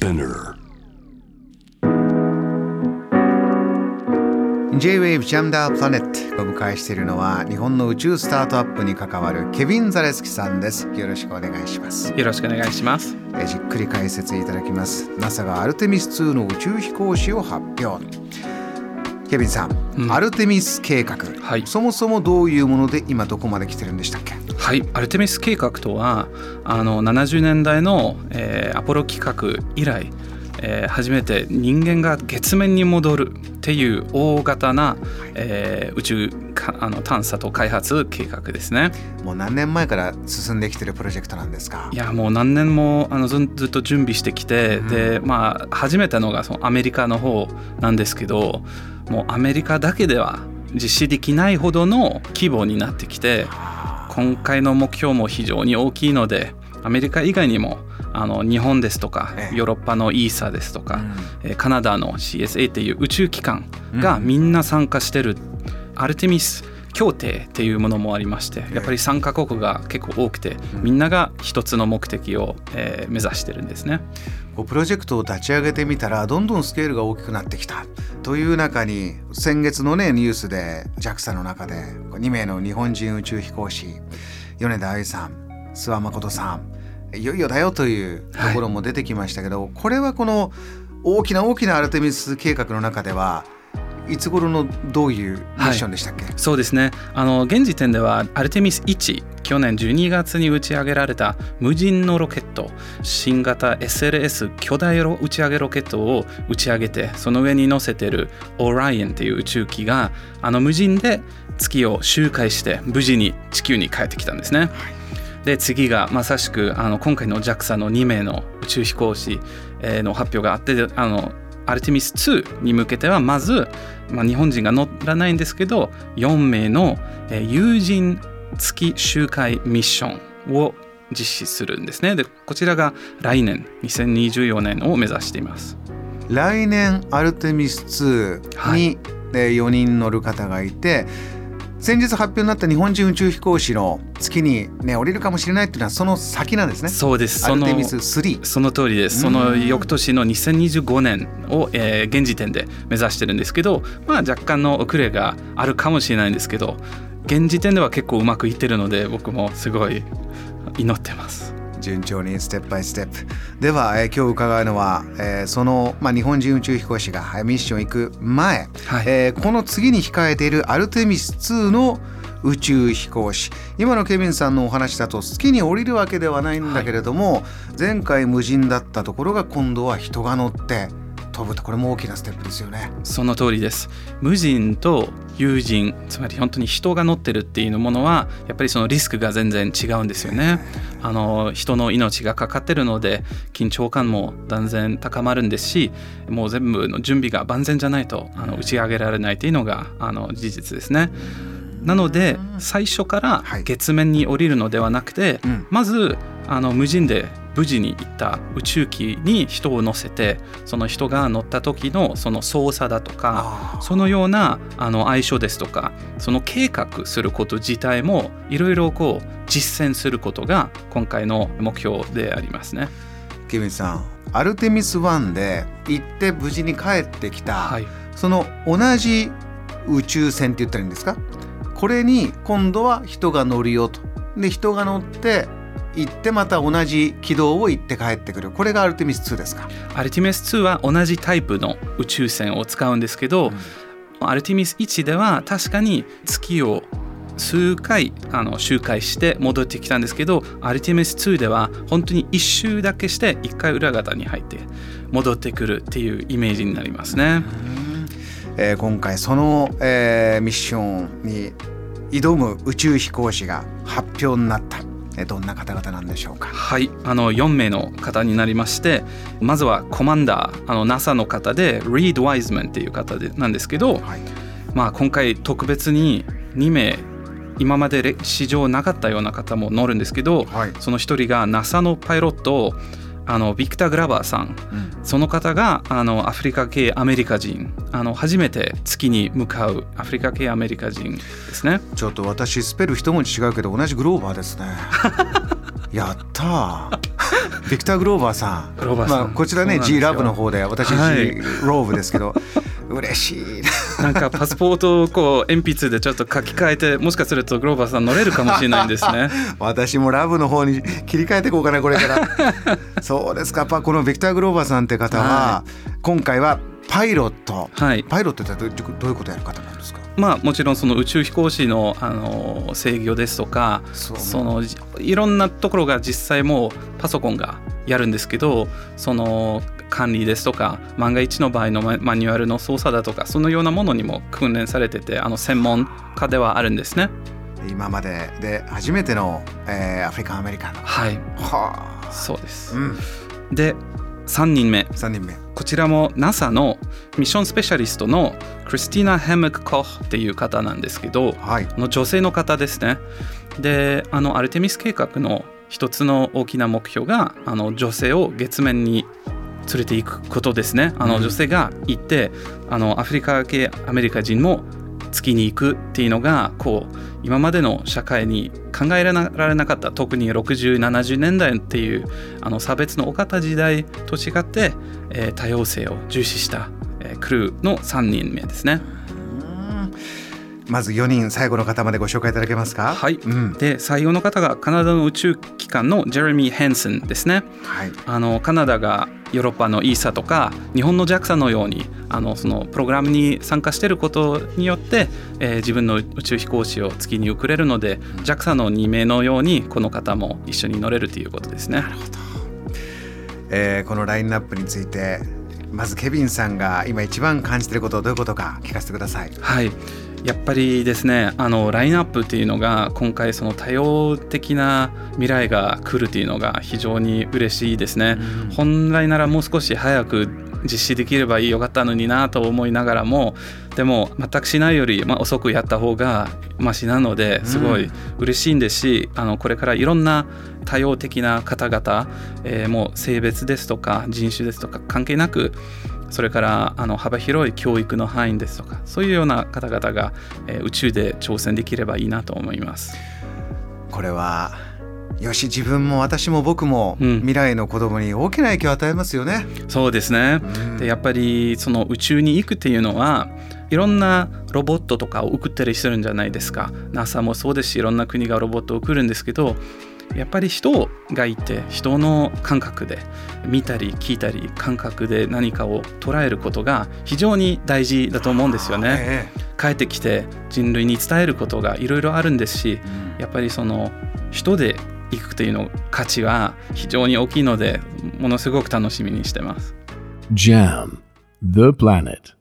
Spinner. J-Wave ジャムダープラネットお迎えしているのは日本の宇宙スタートアップに関わるケビン・ザレスキさんです。よろしくお願いします。よろしくお願いします。えじっくり解説いただきます。NASA がアルテミス2の宇宙飛行士を発表。ケビンさん、うん。アルテミス計画、はい。そもそもどういうもので今どこまで来てるんでしたっけ？はい。アルテミス計画とはあの70年代の、えーアポロ企画以来、えー初めて人間が月面に戻るっていう大型な、えー宇宙かあの探査と開発計画ですね。もう何年前から進んできてるプロジェクトなんですか？いやもう何年もあのずっと準備してきて、うん。でまあ始めたのがそのアメリカの方なんですけどもうアメリカだけでは実施できないほどの規模になってきて今回の目標も非常に大きいのでアメリカ以外にもあの日本ですとかええ。ヨーロッパの ESA ですとか、うん。えーカナダの CSA っていう宇宙機関がうん。みんな参加してる、アルテミス協定っていうものもありましてやっぱり参加国が結構多くてうん。みんなが一つの目的を、えー目指してるんですね。プロジェクトを立ち上げてみたらどんどんスケールが大きくなってきた。という中に先月のねニュースで JAXA の中で2名の日本人宇宙飛行士米田愛さん諏訪誠さんいよいよだよというところも出てきましたけど、これはこの大きな大きなアルテミス計画の中ではいつ頃のどういうミッションでしたっけ、そうですね。あの現時点ではアルテミス1去年12月に打ち上げられた無人のロケット新型 SLS 巨大ロ打ち上げロケットを打ち上げてその上に乗せてるオライエンっていう宇宙機があの無人で月を周回して無事に地球に帰ってきたんですね。で次がまさしくあの今回の JAXA の2名の宇宙飛行士えーの発表があってあのアルテミス2に向けてはまず、まあ、日本人が乗らないんですけど4名の、えー有人月周回ミッションを実施するんですね。でこちらが来年2024年を目指しています。来年アルテミス2に、はい。えー4人乗る方がいて先日発表になった日本人宇宙飛行士の月に、ね、降りるかもしれないっていうのはその先なんですね。そうですアルテミス3。その通りです。その翌年の2025年を、えー現時点で目指してるんですけど、まあ、若干の遅れがあるかもしれないんですけど現時点では結構うまくいってるので僕もすごい祈ってます。順調にステップバイステップでは、えー今日伺うのは、えーその、まあ、日本人宇宙飛行士がはいミッション行く前、はい。えーこの次に控えているアルテミス2の宇宙飛行士。今のケビンさんのお話だと月に降りるわけではないんだけれども、前回無人だったところが今度は人が乗って飛ぶとこれも大きなステップですよね。その通りです。無人と有人つまり本当に人が乗ってるっていうものはやっぱりそのリスクが全然違うんですよね。あの人の命がかかってるので緊張感も断然高まるんですしもう全部の準備が万全じゃないとあの打ち上げられないっていうのがあの事実ですね。なので最初からはい月面に降りるのではなくて、うんまずあの無人で無事に行った宇宙機に人を乗せてその人が乗った時のその操作だとかそのようなあの相性ですとかその計画すること自体もいろいろこう実践することが今回の目標でありますね。ケビンさんアルテミス1で行って無事に帰ってきた、はい、その同じ宇宙船って言ったらいいんですか？これに今度は人が乗るよと。で人が乗って行ってまた同じ軌道を行って帰ってくる。これがアルテミス2ですか、アルティミス2は同じタイプの宇宙船を使うんですけど、アルティミス1では確かに月を数回あの周回して戻ってきたんですけどアルティミス2では本当に1周だけして1回裏方に入って戻ってくるっていうイメージになりますね。えー今回その、えーミッションに挑む宇宙飛行士が発表になった、えーどんな方々なんでしょうか？はいあの4名の方になりましてまずはコマンダーあの NASA の方でリード・ワイズマンっていう方でなんですけど、はい。まあ、今回特別に2名今までれ史上なかったような方も乗るんですけど、はい。その一人が NASA のパイロットあのビクター・グラバーさん。うん。その方があのアフリカ系アメリカ人。あの初めて月に向かうアフリカ系アメリカ人ですね。ちょっと私スペル一文字違うけど同じグローバーですね。やったー。ビクター・グローバーさん。グローバーさん。まあ、こちらね G ラブの方で私、はい。G ローブですけど嬉しいな。んかパスポートをこう鉛筆でちょっと書き換えてもしかするとグローバーさん乗れるかもしれないんですね。私もラブの方に切り替えていこうかなこれから。そうですか。やっぱこのビクター・グローバーさんって方は、は今回はパイロット。はい。パイロットってどうどういうことやる方なんですか？まあもちろんその宇宙飛行士のあの制御ですとかそのじいろんなところが実際もうパソコンがやるんですけどその管理ですとか万が一の場合のママニュアルの操作だとかそのようなものにも訓練されててあの専門家ではあるんですね。今までで初めての、えーアフリカンアメリカン。のはい。はあ。そうです。うん。で3人目。3人目。こちらも NASA のミッションスペシャリストのクリスティーナ・ヘムク・コフっていう方なんですけどはい。あの女性の方ですね。であのアルテミス計画の一つの大きな目標があの女性を月面に連れていくことですね。あのうん女性が行ってあのアフリカ系アメリカ人も月に行くっていうのがこう今までの社会に考えられなかった特に6070年代っていうあの差別の多かった時代と違って、えー多様性を重視した、えークルーの3人目ですね。うんまず4人最後の方までご紹介いただけますか？はい。うん。で最後の方がカナダの宇宙機関のジェレミー・ヘンソンですね。はい。あのカナダがヨーロッパの ESA とか日本の JAXA のようにあのそのプログラムに参加していることによって、えー自分の宇宙飛行士を月に送れるので JAXA の2名のようにこの方も一緒に乗れるということですね。えーこのラインナップについてまずケビンさんが今一番感じていることどういうことか聞かせてください。はいやっぱりですねあのラインナップっていうのが今回その多様的な未来が来るっていうのが非常に嬉しいですね。本来ならもう少し早く実施できればよかったのになと思いながらもでも全くしないより、まあ、遅くやった方がマシなのですごい嬉しいんですし、あのこれからいろんな多様的な方々、えーもう性別ですとか人種ですとか関係なくそれからあの幅広い教育の範囲ですとかそういうような方々が、えー宇宙で挑戦できればいいなと思います。これはよし自分も私も僕もうん。未来の子供に大きな影響を与えますよね、そうですね、うん。でやっぱりその宇宙に行くっていうのはいろんなロボットとかを送ったりするんじゃないですか。NASA もそうですしいろんな国がロボットを送るんですけどやっぱり人がいて人の感覚で見たり聞いたり感覚で何かを捉えることが非常に大事だと思うんですよね。え帰ってきて人類に伝えることがいろいろあるんですしえやっぱりその人で行くというの価値は非常に大きいのでものすごく楽しみにしてます。Jam, the planet.